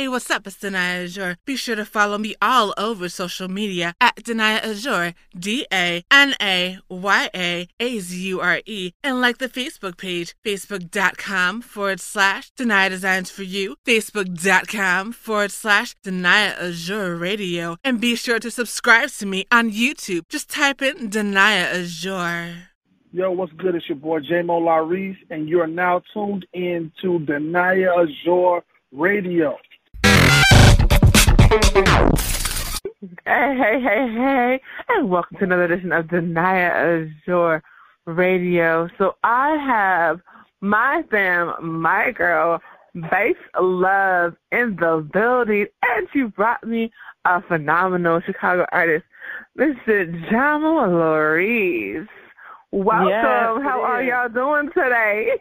Hey, what's up? It's Danaya Azure. Be sure to follow me all over social media at Danaya Azure, D A N A Y A A Z U R E, and like the Facebook page, facebook.com forward slash Danaya Designs for You, facebook.com forward slash Danaya Azure Radio, and be sure to subscribe to me on YouTube. Just type in Danaya Azure. Yo, what's good? It's your boy J-Mo Laurice, and you are now tuned in to Danaya Azure Radio. Hey, hey, hey, hey, and welcome to another edition of Danaya Azure Radio. So I have my fam, my girl, Base Love in the building, and she brought me a phenomenal Chicago artist, Mr. Jamal Laurice. Welcome. Yes, How are y'all doing today?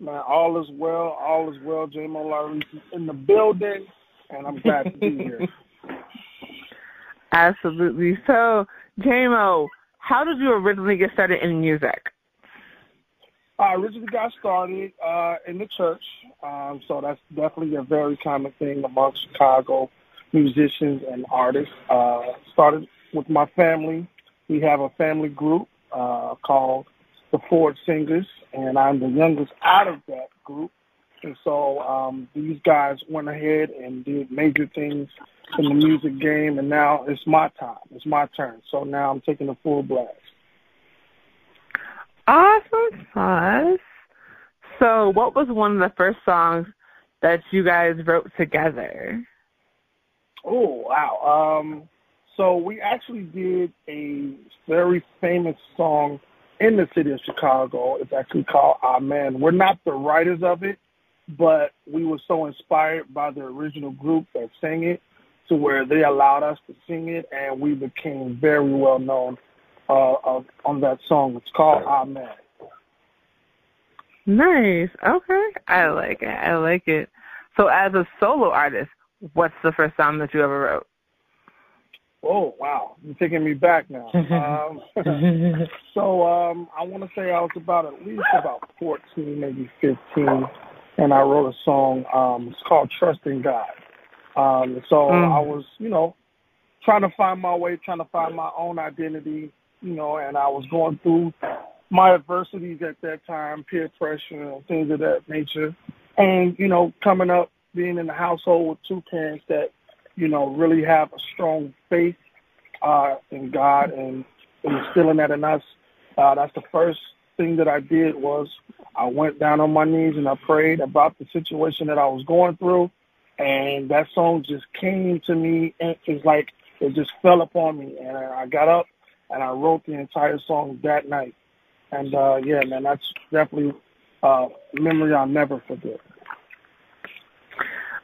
Man, all is well. All is well. J-Mo Laurice is in the building, and I'm glad to be here. Absolutely. So, JMO, how did you originally get started in music? I originally got started uh, in the church, um, so that's definitely a very common thing among Chicago musicians and artists. Uh, started with my family. We have a family group uh, called the Ford Singers, and I'm the youngest out of that group. And so um, these guys went ahead and did major things in the music game, and now it's my time. It's my turn. So now I'm taking the full blast. Awesome sauce. So, what was one of the first songs that you guys wrote together? Oh wow! Um, so we actually did a very famous song in the city of Chicago. It's actually called Amen. We're not the writers of it, but we were so inspired by the original group that sang it to where they allowed us to sing it, and we became very well known uh, of, on that song. It's called Amen. Nice. Okay. I like it. I like it. So, as a solo artist, what's the first song that you ever wrote? Oh wow, you're taking me back now. um, so um, I want to say I was about at least about 14, maybe 15, and I wrote a song. Um, it's called "Trust in God." Um, so Mm. I was, you know, trying to find my way, trying to find my own identity, you know, and I was going through my adversities at that time, peer pressure and things of that nature, and you know, coming up, being in a household with two parents that you know, really have a strong faith uh, in God and instilling that in us. Uh, that's the first thing that I did was I went down on my knees and I prayed about the situation that I was going through, and that song just came to me and it's like it just fell upon me, and I got up and I wrote the entire song that night. And uh, yeah, man, that's definitely a memory I'll never forget.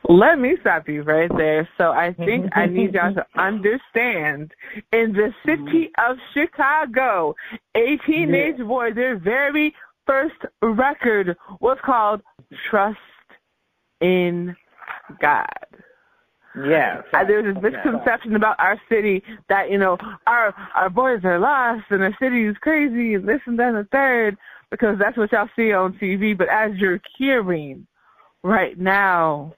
Let me stop you right there. So I think I need y'all to understand in the city of Chicago, a teenage boy, their very first record was called Trust in God. Yeah. Uh, there's this misconception about our city that, you know, our our boys are lost and our city is crazy and this and that and the third because that's what y'all see on TV. But as you're hearing right now,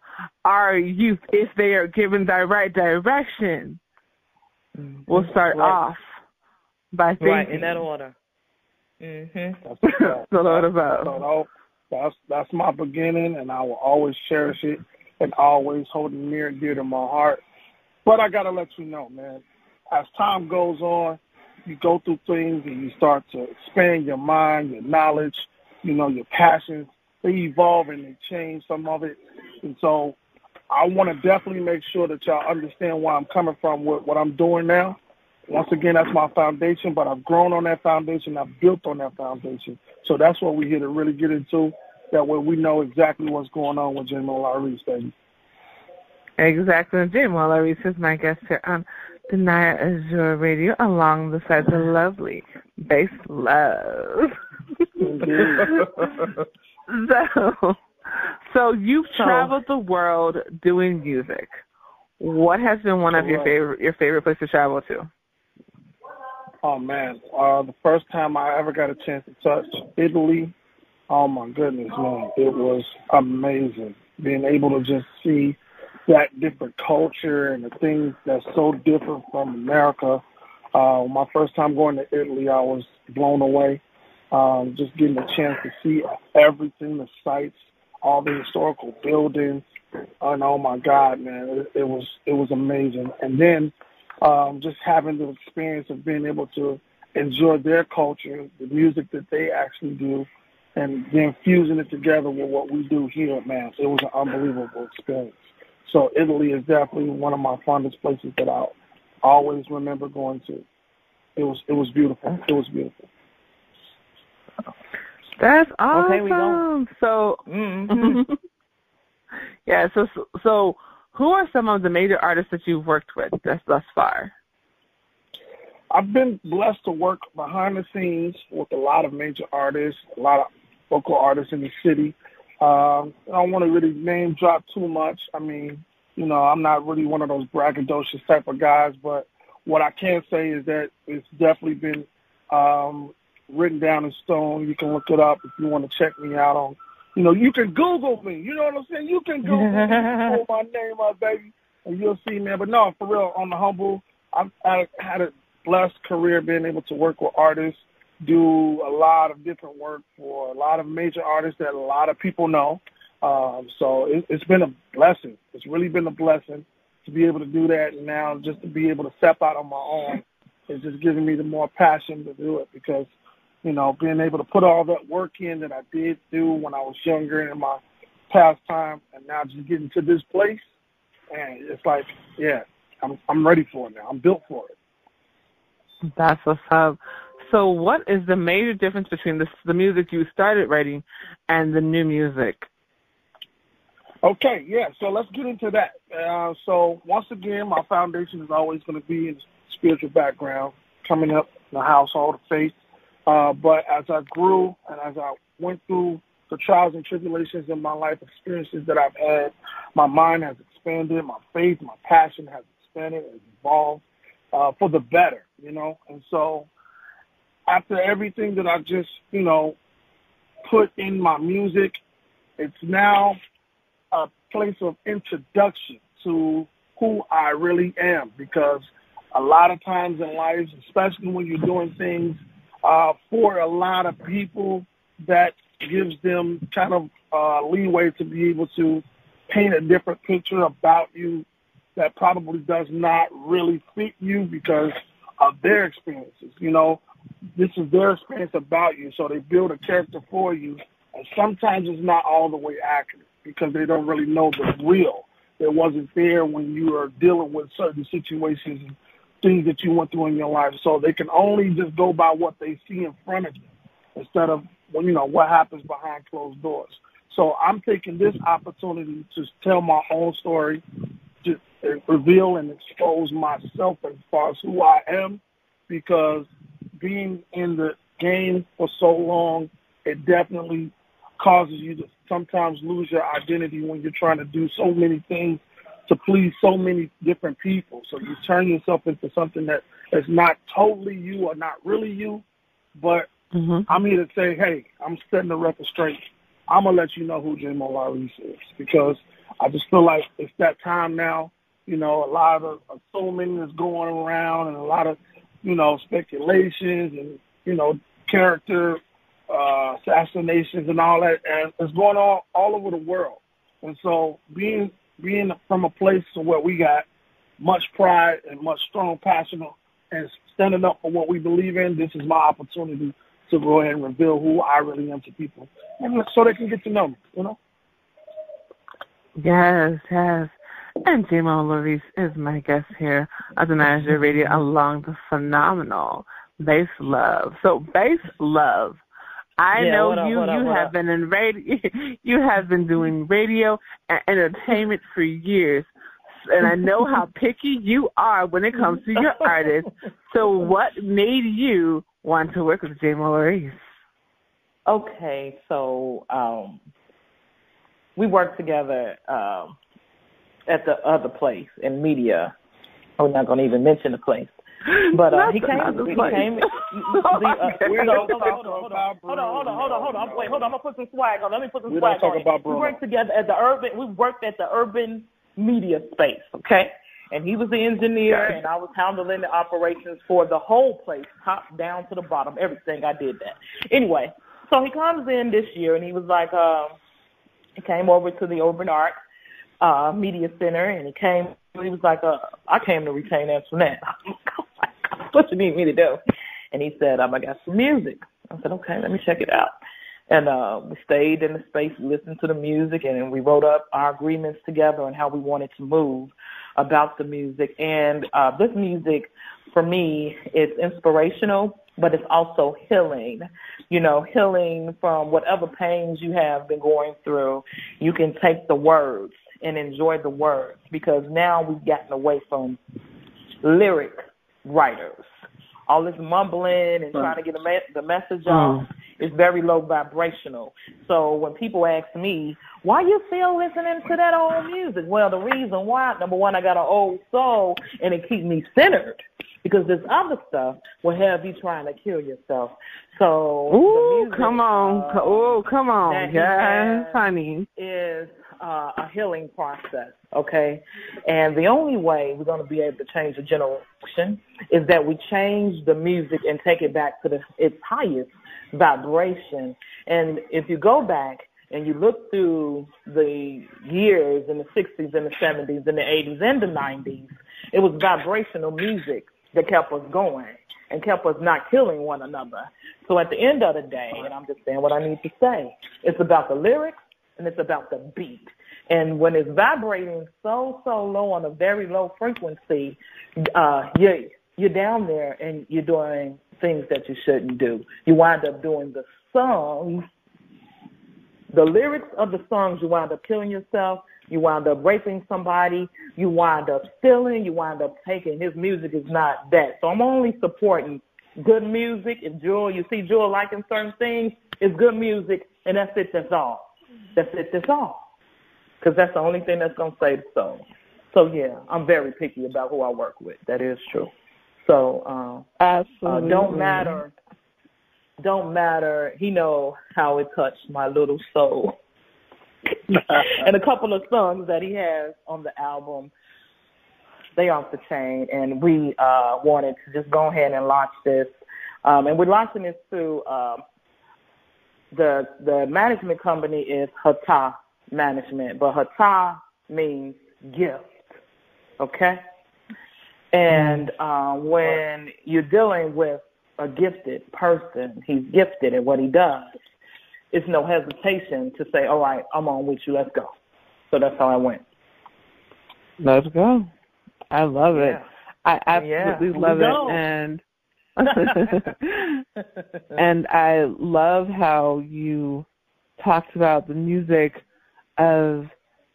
our youth, if they are given the right direction, will start Right. off by thinking. Right, in that order. Mhm. That's what's up. So what about? that's that's my beginning, and I will always cherish it and always hold it near and dear to my heart. But I gotta let you know, man. As time goes on, you go through things and you start to expand your mind, your knowledge, you know, your passions. They evolve and they change some of it, and so I want to definitely make sure that y'all understand where I'm coming from with what I'm doing now. Once again, that's my foundation, but I've grown on that foundation. I've built on that foundation. So that's what we're here to really get into. That way we know exactly what's going on with J-Mo Laurice, baby. Exactly. J-Mo Laurice is my guest here on Danaya Azure Radio along the side of lovely bass love. so, so you've So- traveled the world doing music. What has been one of your favorite your favorite places to travel to? Oh man, uh, the first time I ever got a chance to touch Italy, oh my goodness, man, it was amazing. Being able to just see that different culture and the things that's so different from America. Uh, my first time going to Italy, I was blown away. Um, just getting a chance to see everything, the sites, all the historical buildings, and oh my God, man, it, it was it was amazing. And then um, just having the experience of being able to enjoy their culture, the music that they actually do, and then fusing it together with what we do here, man, it was an unbelievable experience. So Italy is definitely one of my fondest places that I always remember going to. It was it was beautiful. It was beautiful. That's awesome. Okay, we go. So, Mm-hmm. yeah. So, so, who are some of the major artists that you've worked with thus thus far? I've been blessed to work behind the scenes with a lot of major artists, a lot of vocal artists in the city. Um, I don't want to really name drop too much. I mean, you know, I'm not really one of those braggadocious type of guys, but what I can say is that it's definitely been um, written down in stone. You can look it up if you want to check me out on, you know, you can Google me. You know what I'm saying? You can Google me, pull my name up, baby, and you'll see, man. But no, for real, on the humble, I've I had a blessed career being able to work with artists, do a lot of different work for a lot of major artists that a lot of people know. Um, so it, it's been a blessing. It's really been a blessing to be able to do that, and now just to be able to step out on my own is just giving me the more passion to do it because you know, being able to put all that work in that I did do when I was younger in my past time, and now just getting to this place, and it's like, yeah, I'm I'm ready for it now. I'm built for it. That's what's up. So, what is the major difference between the the music you started writing and the new music? Okay, yeah. So let's get into that. Uh, so once again, my foundation is always going to be in spiritual background, coming up in the household of faith. Uh, but as I grew and as I went through the trials and tribulations in my life, experiences that I've had, my mind has expanded, my faith, my passion has expanded, has evolved uh, for the better, you know. And so after everything that I just, you know, put in my music, it's now a place of introduction to who I really am because a lot of times in life, especially when you're doing things uh, for a lot of people, that gives them kind of uh, leeway to be able to paint a different picture about you that probably does not really fit you because of their experiences. You know, this is their experience about you, so they build a character for you, and sometimes it's not all the way accurate because they don't really know the real. It wasn't there when you are dealing with certain situations things that you went through in your life. So they can only just go by what they see in front of you instead of well, you know what happens behind closed doors. So I'm taking this opportunity to tell my own story, to reveal and expose myself as far as who I am, because being in the game for so long, it definitely causes you to sometimes lose your identity when you're trying to do so many things to please so many different people. So you turn yourself into something that is not totally you or not really you. But Mm-hmm. I'm here to say, hey, I'm setting the record straight. I'm gonna let you know who J. Mo is because I just feel like it's that time now. You know, a lot of so many is going around and a lot of you know speculations and you know character uh, assassinations and all that, and it's going on all over the world. And so being being from a place where we got much pride and much strong passion and standing up for what we believe in, this is my opportunity to go ahead and reveal who I really am to people, and so they can get to know me. You know. Yes, yes. And J-Mo is my guest here at Danaya Azure Radio along the phenomenal Bass Love. So Bass Love, I Yeah, know up, you what up, you what have up? been in radio you have been doing radio and entertainment for years. And I know how picky you are when it comes to your artists. So what made you want to work with J-Mo Laurice? Okay, so um, we worked together um, at the other place in media. I'm not going to even mention the place, but uh, he came. He place. came. the, uh, Okay. We don't talk hold on, hold on, hold on, hold on, hold on, hold on. Wait, hold on. I'm gonna put some swag on. Let me put some We don't swag talk on. about we Bruno. worked together at the urban. We worked at the urban media space, okay? And he was the engineer, and I was handling the operations for the whole place, top down to the bottom, everything. I did that. Anyway, so he comes in this year, and he was like, um, he came over to the Urban Art uh, Media Center, and he came. He was like, uh, I came to retain Antoinette. what you need me to do? And he said, um, I got some music. I said, okay, let me check it out. And uh, we stayed in the space, listened to the music, and we wrote up our agreements together on how we wanted to move about the music. And uh, this music, for me, is inspirational, but it's also healing. You know, healing from whatever pains you have been going through. You can take the words and enjoy the words because now we've gotten away from lyric writers all this mumbling and trying to get the, me- the message off mm. is very low vibrational. So when people ask me, why you still listening to that old music? Well, the reason why, number one, I got an old soul and it keeps me centered because this other stuff will have you trying to kill yourself. So, ooh, music, come on, uh, oh, come on, yeah, honey, is uh, a healing process, okay? And the only way we're going to be able to change a generation is that we change the music and take it back to the, its highest vibration. And if you go back and you look through the years in the 60s and the 70s and the 80s and the 90s, it was vibrational music that kept us going and kept us not killing one another. So at the end of the day, and I'm just saying what I need to say, it's about the lyrics and it's about the beat. And when it's vibrating so, so low on a very low frequency, uh, you're, you're down there and you're doing things that you shouldn't do. You wind up doing the songs, the lyrics of the songs, you wind up killing yourself, you wind up raping somebody, you wind up stealing, you wind up taking. His music is not that. So I'm only supporting good music. If Jewel, you see Jewel liking certain things, it's good music, and that's it, that's all. That's it. That's all. Because that's the only thing that's going to save the soul. So, yeah, I'm very picky about who I work with. That is true. So, uh, Absolutely. Uh, don't matter. Don't matter. He know how it touched my little soul. and a couple of songs that he has on the album, they off the chain. And we uh, wanted to just go ahead and launch this. Um, and we're launching this through uh, the the management company is Hata Management, but Hata means gift. Okay? And uh, when you're dealing with a gifted person, he's gifted at what he does, it's no hesitation to say, all right, I'm on with you, let's go. So that's how I went. Let's go. I love it. Yeah. I absolutely yeah. love it. And and I love how you talked about the music of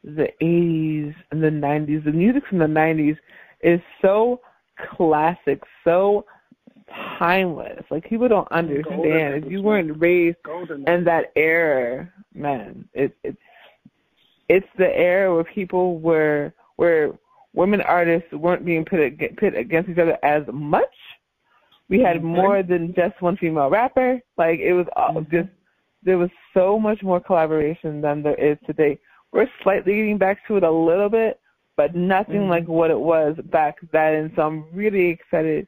the 80s and the 90s. The music from the 90s is so classic, so timeless. Like people don't understand Golden. if you weren't raised Golden. in that era, man. It it it's the era where people were where women artists weren't being put pit against each other as much we had more than just one female rapper. Like it was all mm-hmm. just there was so much more collaboration than there is today. We're slightly getting back to it a little bit, but nothing mm-hmm. like what it was back then. So I'm really excited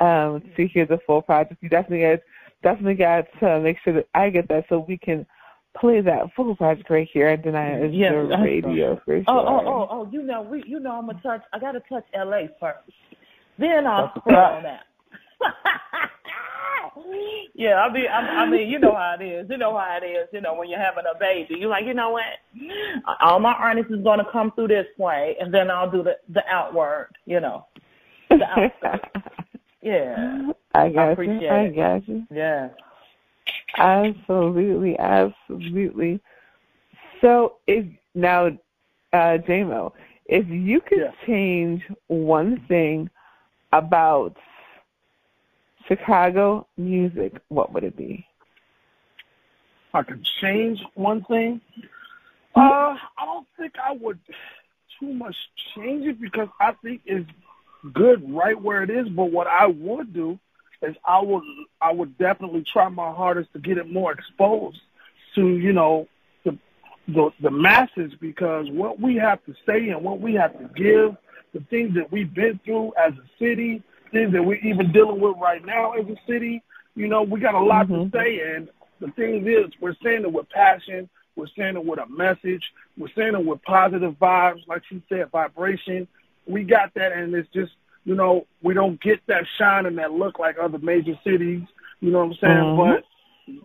um, to hear the full project. You definitely guys definitely got to make sure that I get that so we can play that full project right here at Denia yes, Radio for sure. Oh, oh, oh, oh, you know, we, you know, I'm gonna touch. I gotta touch L.A. first. Then I'll scroll on that. Yeah, I mean, I, I mean, you know how it is. You know how it is. You know, when you're having a baby, you're like, you know what? All my earnest is going to come through this way, and then I'll do the the outward. You know, the outward. yeah, I got I you. I got you. Yeah, absolutely, absolutely. So, if now, uh, JMO, if you could yeah. change one thing about Chicago music, what would it be? I could change one thing. Uh, I don't think I would too much change it because I think it's good right where it is. But what I would do is I would I would definitely try my hardest to get it more exposed to you know the the the masses because what we have to say and what we have to give, the things that we've been through as a city, things that we're even dealing with right now as a city, you know, we got a lot mm-hmm. to say. And the thing is, we're saying it with passion. We're saying it with a message. We're saying it with positive vibes, like she said, vibration. We got that, and it's just, you know, we don't get that shine and that look like other major cities. You know what I'm saying? Mm-hmm. But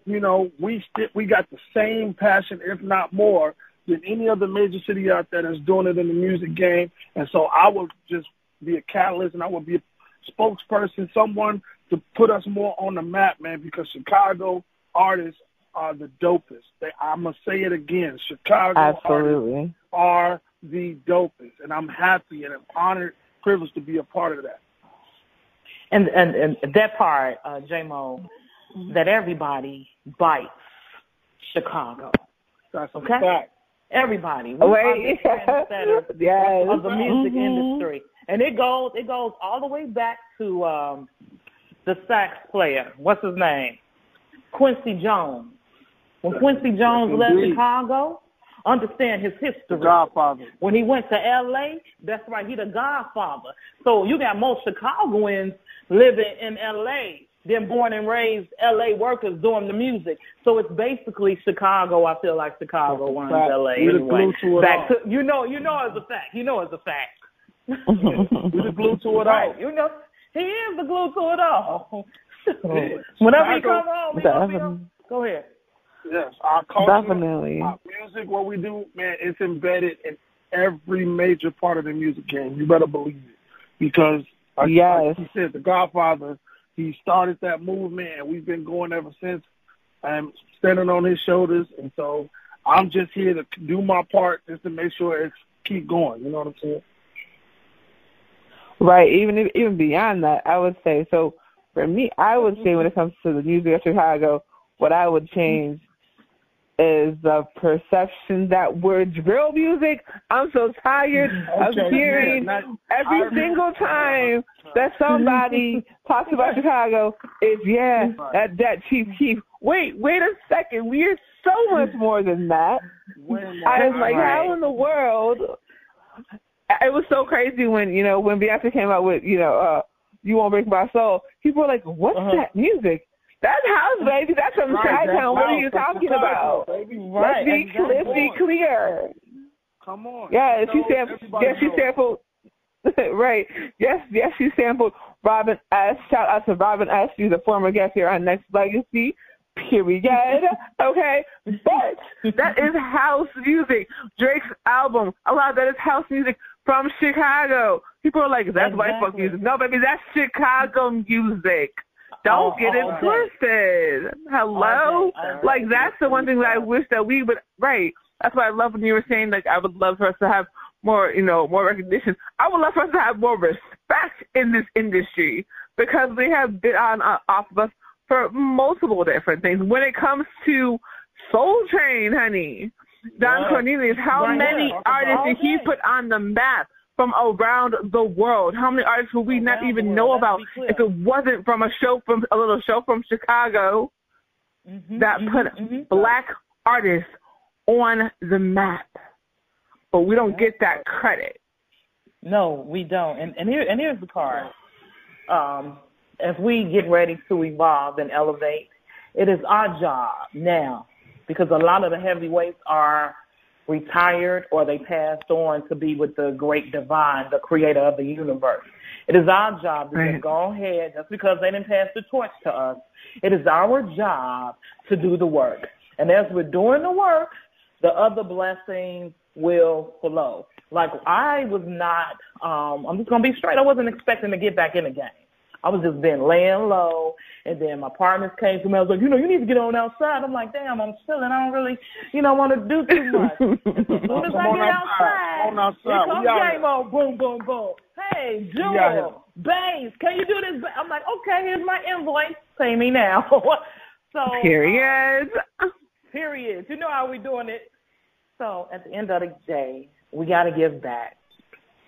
you know, we st- we got the same passion, if not more, than any other major city out there that's doing it in the music game. And so I would just be a catalyst, and I would be a spokesperson, someone to put us more on the map, man, because Chicago artists are the dopest. They, I'm gonna say it again. Chicago Absolutely. artists are the dopest, and I'm happy and I'm honored, privileged to be a part of that. And and and that part, uh, J-Mo, that everybody bites Chicago. That's okay. Fact. Everybody. We Wait. yes. of the music mm-hmm. industry, and it goes it goes all the way back to um, the sax player. What's his name? Quincy Jones. When Quincy Jones left Chicago, understand his history. The Godfather. When he went to L.A., that's right, he the Godfather. So you got most Chicagoans living in L.A. They're born and raised L.A. workers doing the music. So it's basically Chicago. I feel like Chicago runs L.A. We're anyway. The glue to it Back all. to, you know, you know as a fact. You know as a fact. We're the glue to it right. all. You know, he is the glue to it all. Oh. Whenever he come home, he gonna be on. Go ahead. Yes, our culture, Definitely. our music, what we do, man, it's embedded in every major part of the music game. You better believe it, because like, yes. like he said, the Godfather, he started that movement, and we've been going ever since. I'm standing on his shoulders, and so I'm just here to do my part, just to make sure it's keep going. You know what I'm saying? Right. Even even beyond that, I would say so. For me, I would say when it comes to the music of Chicago, what I would change is the perception that we're drill music. I'm so tired of Okay, hearing yeah, not- every I- single time that somebody talks about Chicago is yeah, that that cheap cheap. Wait, wait a second. We're so much more than that. I was like, how in the world? It was so crazy when you know when Beyonce came out with you know uh you won't break my soul. People were like, what's Uh-huh. that music? That's house, baby. That's from Right, Chi-Town. What are you talking about? Baby. Right. Let's be, exactly. let's be clear. Come on. Yeah, she sampled. Yeah, she sampled. right. Yes, yes, she sampled Robin S. Shout out to Robin S. She's a former guest here on Nexx Legacy. Period. okay, but that is house music. Drake's album, a lot of that is house music from Chicago. People are like, "That's white folk music." No, baby, that's Chicago music. Don't All- get it day. twisted. Hello, All day, all day. like that's the one thing that I wish that we would. Right. That's why I love when you were saying like I would love for us to have more, you know, more recognition. I would love for us to have more respect in this industry because they have been on uh, off of us for multiple different things. When it comes to Soul Train, honey, Don. Cornelius, how many artists did he put on the map from around the world? How many artists would we not Around the even world, know about if it wasn't from a show from a little show from Chicago Mhm, that mhm, put mhm. black artists on the map? But we don't get that credit. No, we don't. And and here and here's the part. Um, as we get ready to evolve and elevate, it is our job now because a lot of the heavyweights are retired or they passed on to be with the great divine, the creator of the universe. It is our job to Right. go ahead just because they didn't pass the torch to us. It is our job to do the work. And as we're doing the work, the other blessings will flow. Like I was not um I'm just gonna be straight, I wasn't expecting to get back in the game. I was just been laying low and then my partners came to me, I was like, you know, you need to get on outside. I'm like, damn, I'm chilling, I don't really, you know, want to do too much. As soon as I on get outside. on outside. We comes out boom, boom, boom. Hey, We out here. Jewel, Bass, can you do this? I'm like, okay, here's my invoice. Pay me now. so Period. Um, Period. You know how we doing it. So at the end of the day, we got to give back.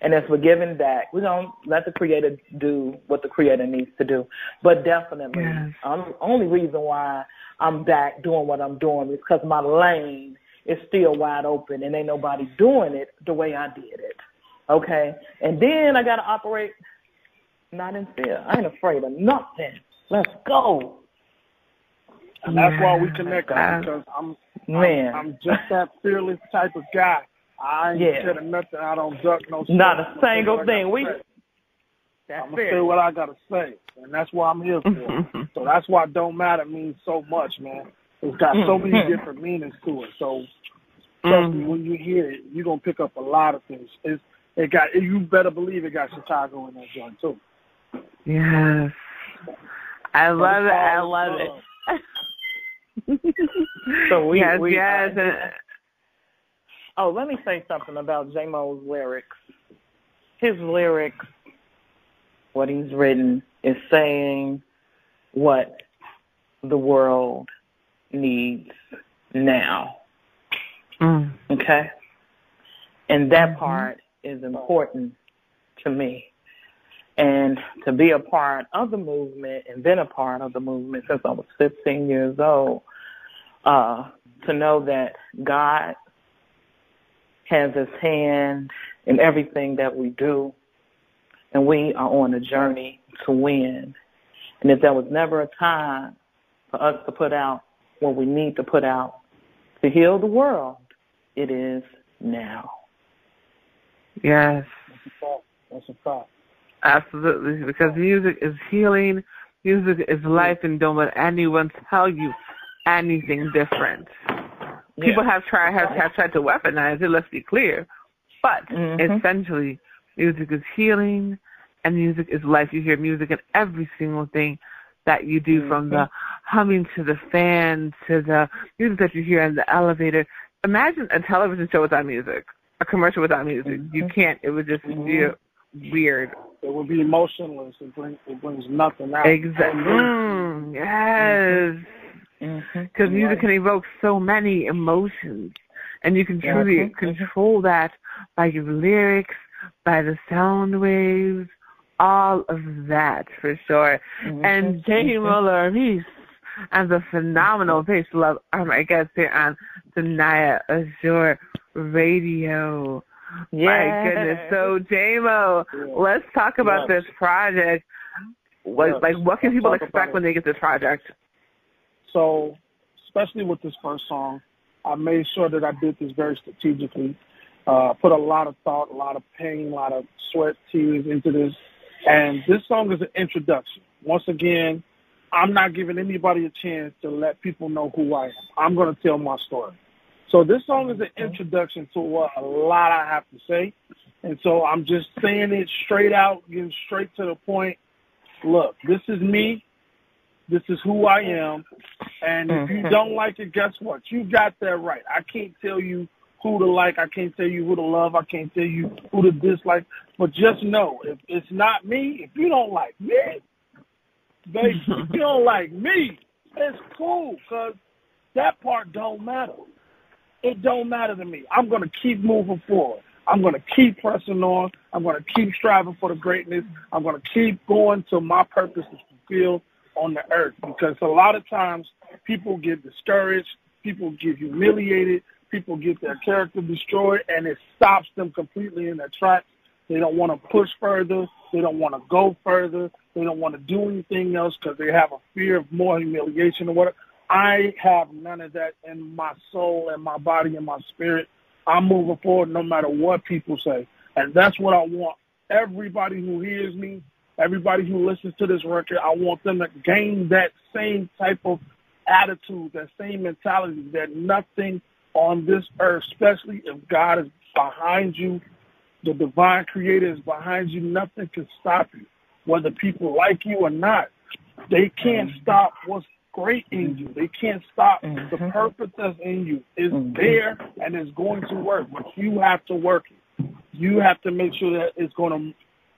And as we're giving back, we don't let the creator do what the creator needs to do. But definitely, Yes. um, only reason why I'm back doing what I'm doing is because my lane is still wide open and ain't nobody doing it the way I did it. Okay? And then I got to operate not in fear. I ain't afraid of nothing. Let's go. And that's why we connect because I'm man, I'm, I'm just that fearless type of guy. I ain't yeah. scared of nothing. I don't duck no. Not a single thing. We. That's I'm gonna say what I gotta say, and that's what I'm here for. so that's why "Don't Matter" means so much, man. It's got so many mm-hmm. different meanings to it. So trust me, mm-hmm. when you hear it, you're gonna pick up a lot of things. It's, it got you better believe it got Chicago in that joint too. Yes, I love it. I love it. so we, yes, we, yes. Uh, oh, let me say something about J Mo's lyrics. His lyrics, what he's written, is saying what the world needs now. Mm. Okay? And that mm-hmm. part is important to me. And to be a part of the movement and been a part of the movement since I was 15 years old, uh, to know that God has his hand in everything that we do, and we are on a journey to win. And if there was never a time for us to put out what we need to put out to heal the world, it is now. Yes. That's a fact. Absolutely, because music is healing, music is life, and don't let anyone tell you anything different. Yeah. People have tried have, have tried to weaponize it. Let's be clear, but mm-hmm. essentially, music is healing, and music is life. You hear music in every single thing that you do, mm-hmm. from the humming to the fan to the music that you hear in the elevator. Imagine a television show without music, a commercial without music. Mm-hmm. You can't. It would just mm-hmm. be weird. It would be emotionless. It brings it brings nothing out. Exactly. Mm, yes. Because mm-hmm. music can evoke so many emotions, and you can truly mm-hmm. control that by your lyrics, by the sound waves, all of that for sure. Mm-hmm. And J-Mo Laurice and the phenomenal bass love are my guests here on Danaya Azure Radio. Yeah. My goodness. So JMO, yeah. let's talk about yes. this project. What, yes. Like what can people expect when they get this project? So especially with this first song, I made sure that I did this very strategically. Uh, put a lot of thought, a lot of pain, a lot of sweat, tears into this. And this song is an introduction. Once again, I'm not giving anybody a chance to let people know who I am. I'm going to tell my story. So this song is an introduction to what a lot I have to say. And so I'm just saying it straight out, getting straight to the point. Look, this is me. This is who I am. And if you mm-hmm. don't like it, guess what? You got that right. I can't tell you who to like. I can't tell you who to love. I can't tell you who to dislike. But just know, if it's not me, if you don't like me, baby, if you don't like me, it's cool because that part don't matter. It don't matter to me. I'm going to keep moving forward. I'm going to keep pressing on. I'm going to keep striving for the greatness. I'm going to keep going till my purpose is fulfilled on the earth because a lot of times people get discouraged, people get humiliated, people get their character destroyed, and it stops them completely in their tracks. They don't want to push further. They don't want to go further. They don't want to do anything else because they have a fear of more humiliation or whatever. I have none of that in my soul and my body and my spirit. I'm moving forward no matter what people say. And that's what I want. Everybody who hears me, everybody who listens to this record, I want them to gain that same type of attitude, that same mentality that nothing on this earth, especially if God is behind you, the divine creator is behind you, nothing can stop you. Whether people like you or not, they can't mm-hmm. stop what's great in you. They can't stop mm-hmm. the purpose that's in you. It's mm-hmm. there and it's going to work, but you have to work it. You have to make sure that it's going to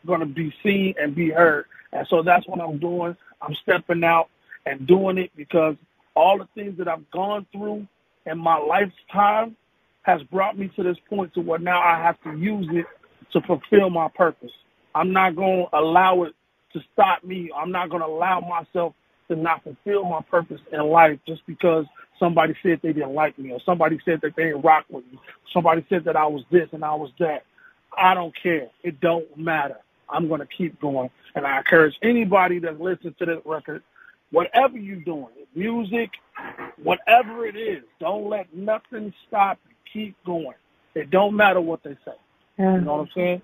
going to be seen and be heard. And so that's what I'm doing. I'm stepping out and doing it because all the things that I've gone through in my lifetime has brought me to this point to where now I have to use it to fulfill my purpose. I'm not going to allow it to stop me. I'm not going to allow myself to not fulfill my purpose in life just because somebody said they didn't like me or somebody said that they didn't rock with me. Somebody said that I was this and I was that. I don't care. It don't matter. I'm going to keep going. And I encourage anybody that listens to this record, whatever you're doing, music, whatever it is, don't let nothing stop you. Keep going. It don't matter what they say. Yeah. You know what I'm saying?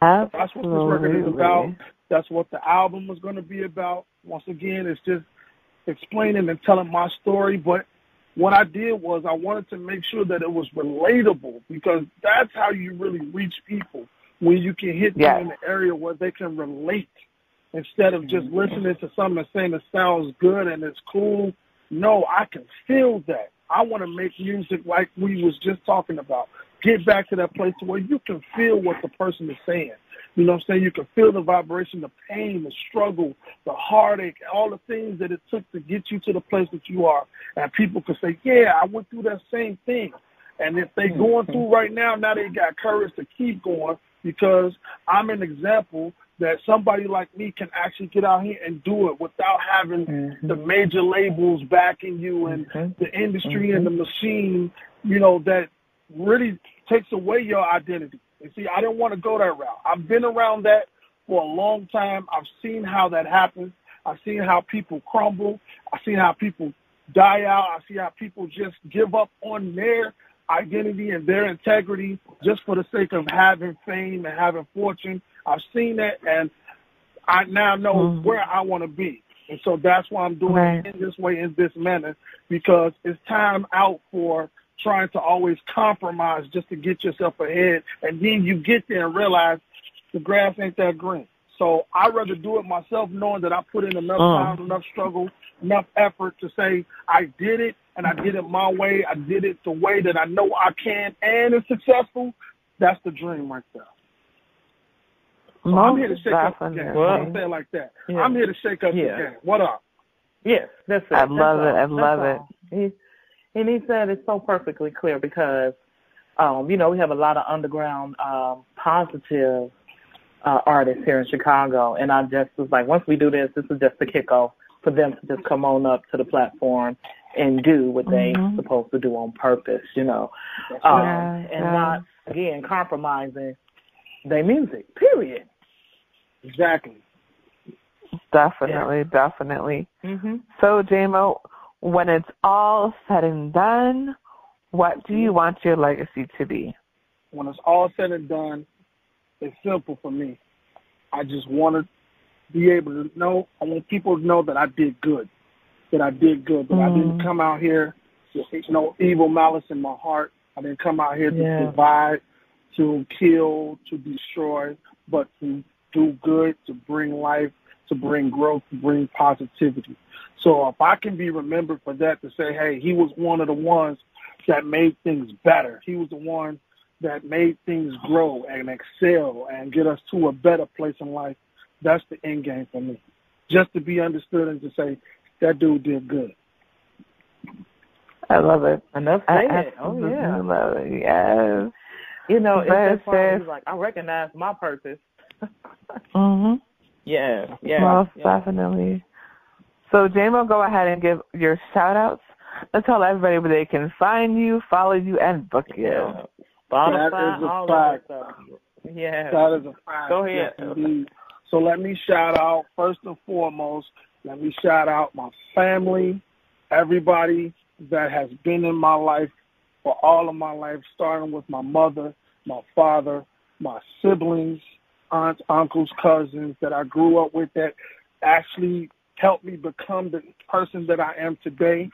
Absolutely. That's what this record is about. That's what the album is going to be about. Once again, it's just explaining and telling my story. But what I did was I wanted to make sure that it was relatable because that's how you really reach people when you can hit them in the area where they can relate instead of just listening to something and saying it sounds good and it's cool. No, I can feel that. I want to make music like we was just talking about. Get back to that place where you can feel what the person is saying. You know what I'm saying? You can feel the vibration, the pain, the struggle, the heartache, all the things that it took to get you to the place that you are. And people can say, yeah, I went through that same thing. And if they're going through right now, now they got courage to keep going because I'm an example that somebody like me can actually get out here and do it without having Mhm. the major labels backing you and Mhm. the industry and the machine, you know, that really takes away your identity. And see, I didn't want to go that route. I've been around that for a long time. I've seen how that happens. I've seen how people crumble. I've seen how people die out. I see how people just give up on their identity and their integrity just for the sake of having fame and having fortune. I've seen that, and I now know Mhm. where I want to be. And so that's why I'm doing Right. it in this way, in this manner, because it's time out for trying to always compromise just to get yourself ahead. And then you get there and realize the grass ain't that green. So I'd rather do it myself knowing that I put in enough Mm. time, enough struggle, enough effort to say I did it and I did it my way. I did it the way that I know I can and it's successful. That's the dream right there. So I'm here to shake up the game. definitely. I'll say it like that. Yeah. I'm here to shake up Yeah. the game. What up? Yes, that's it. I That's love it. all. I That's love it. He, and he said it's so perfectly clear because, um, you know, we have a lot of underground um, positive uh, artists here in Chicago, and I just was like, once we do this, this is just the kickoff for them to just come on up to the platform and do what they Mhm. supposed to do on purpose, you know, um, Yeah, and yeah. not again compromising their music. Period. Exactly. Definitely, definitely. hmm So, JMO, when it's all said and done, what do you want your legacy to be? When it's all said and done, it's simple for me. I just want to be able to know. I want people to know that I did good. That I did good. That I didn't Mm. come out here with no evil malice in my heart. I didn't come out here to Yeah. divide, to kill, to destroy, but to do good, to bring life, to bring growth, to bring positivity. So if I can be remembered for that, to say, hey, he was one of the ones that made things better. He was the one that made things grow and excel and get us to a better place in life. That's the end game for me. Just to be understood and to say that dude did good. I love it. Enough I said. Oh absolutely yeah. love it. Yes. You know, it's Yes, that part where yes. he's like, I recognize my purpose. Mhm. yeah, yeah. Most yeah. definitely. So, JMO, go ahead and give your shout outs and tell everybody where they can find you, follow you, and book you. Yeah. Spotify, That is a all that fact. Yeah. That is a fact. Go ahead. Yes. So let me shout out first and foremost. Let me shout out my family, everybody that has been in my life for all of my life, starting with my mother, my father, my siblings, aunts, uncles, cousins that I grew up with that actually helped me become the person that I am today.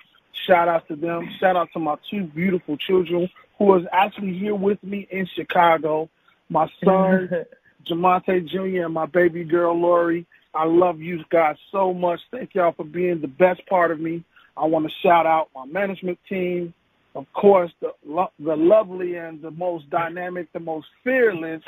Shout out to them. Shout out to my two beautiful children who is actually here with me in Chicago. My son, Jamonte Jr. and my baby girl Lori. I love you guys so much. Thank y'all for being the best part of me. I want to shout out my management team, of course, the lo- the lovely and the most dynamic, the most fearless.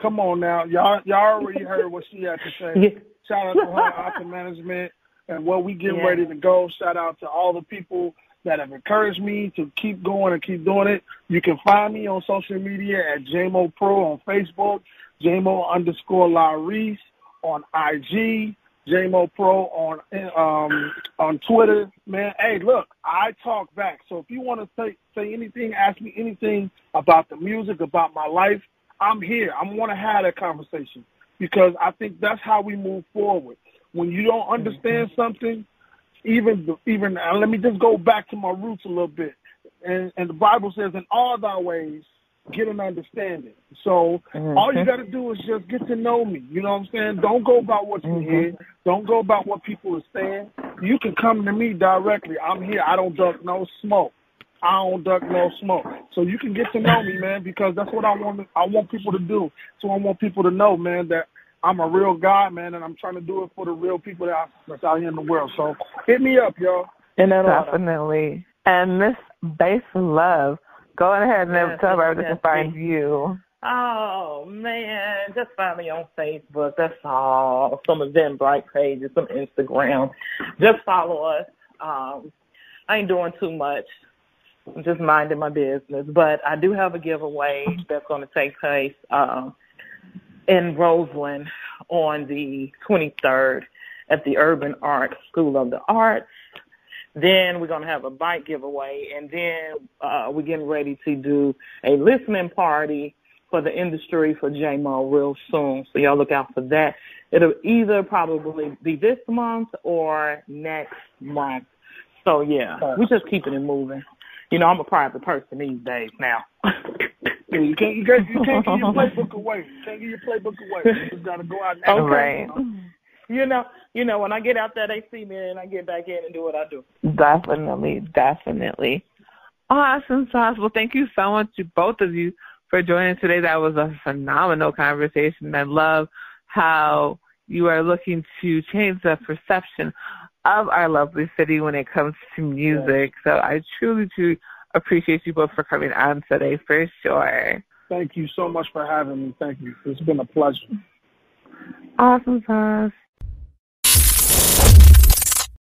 Come on now, y'all y'all already heard what she had to say. Shout out to her, out to management, and what we getting Yeah. ready to go. Shout out to all the people that have encouraged me to keep going and keep doing it. You can find me on social media at JMO Pro on Facebook, JMO underscore Laurice on IG, JMO Pro on um, on Twitter, man. Hey, look, I talk back. So if you want to say say anything, ask me anything about the music, about my life, I'm here. I want to have that conversation because I think that's how we move forward. When you don't understand mm-hmm. something, even even let me just go back to my roots a little bit. And and the Bible says, "In all thy ways, get an understanding." So mm-hmm. all you got to do is just get to know me. You know what I'm saying? Don't go about what you mm-hmm. hear. Don't go about what people are saying. You can come to me directly. I'm here. I don't duck no smoke. I don't duck no smoke. So you can get to know me, man, because that's what I want. I want people to do. So I want people to know, man, that I'm a real guy, man, and I'm trying to do it for the real people that that's out here in the world. So hit me up, y'all. And Definitely. And Miss Base Love, go ahead and yes, tell everybody yes, to find you. Oh man, just find me on Facebook. That's all. Some of them Eventbrite pages, some Instagram. Just follow us. Um, I ain't doing too much. I'm just minding my business. But I do have a giveaway that's going to take place um, in Roseland on the 23rd at the Urban Art School of the Arts. Then we're going to have a bike giveaway, and then uh, we're getting ready to do a listening party for the industry for J-Mo real soon. So y'all look out for that. It'll either probably be this month or next month. So yeah, we're just keeping it moving. You know, I'm a private person these days now. you can't you can't you can't give your playbook away. You can't give your playbook away. You just gotta go out and okay. Right. You know, you know, you know, when I get out there, they see me, and I get back in and do what I do. Definitely, definitely. Awesome sauce. Well, thank you so much to both of you for joining today. That was a phenomenal conversation. I love how you are looking to change the perception of our lovely city when it comes to music. Yes. So I truly, truly appreciate you both for coming on today for sure. Thank you so much for having me. Thank you. It's been a pleasure. Awesome sauce.